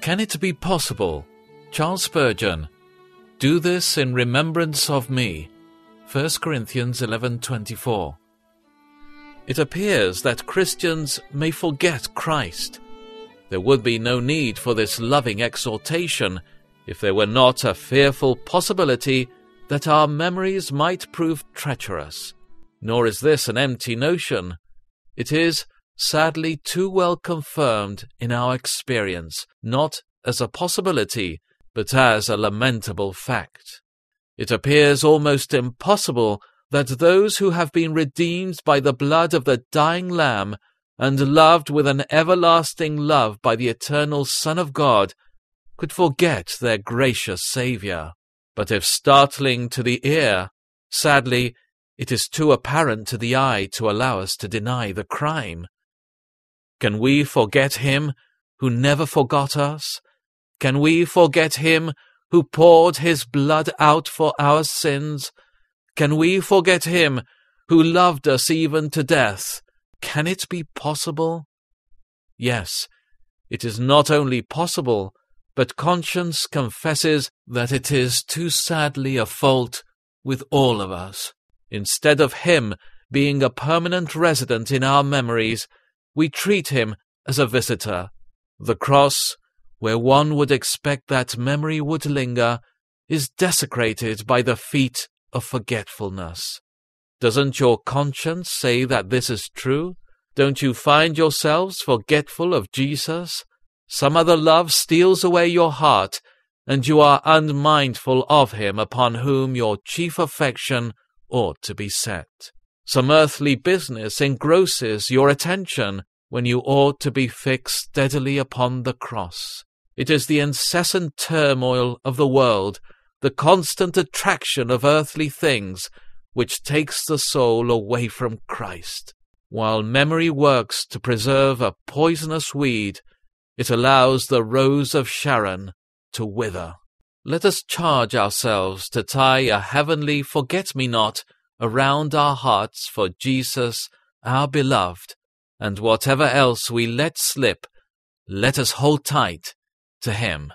Can it be possible? Charles Spurgeon. Do this in remembrance of me. 1 Corinthians 11:24. It appears that Christians may forget Christ. There would be no need for this loving exhortation if there were not a fearful possibility that our memories might prove treacherous. Nor is this an empty notion. It is, sadly, too well confirmed in our experience, not as a possibility, but as a lamentable fact. It appears almost impossible that those who have been redeemed by the blood of the dying Lamb and loved with an everlasting love by the eternal Son of God could forget their gracious Saviour. But if startling to the ear, sadly, it is too apparent to the eye to allow us to deny the crime. Can we forget him who never forgot us? Can we forget him who poured his blood out for our sins? Can we forget him who loved us even to death? Can it be possible? Yes, it is not only possible, but conscience confesses that it is too sadly a fault with all of us. Instead of him being a permanent resident in our memories, we treat him as a visitor. The cross, where one would expect that memory would linger, is desecrated by the feet of forgetfulness. Doesn't your conscience say that this is true? Don't you find yourselves forgetful of Jesus? Some other love steals away your heart, and you are unmindful of him upon whom your chief affection ought to be set. Some earthly business engrosses your attention when you ought to be fixed steadily upon the cross. It is the incessant turmoil of the world, the constant attraction of earthly things, which takes the soul away from Christ. While memory works to preserve a poisonous weed, it allows the rose of Sharon to wither. Let us charge ourselves to tie a heavenly forget me not around our hearts for Jesus, our beloved, and whatever else we let slip, let us hold tight to him.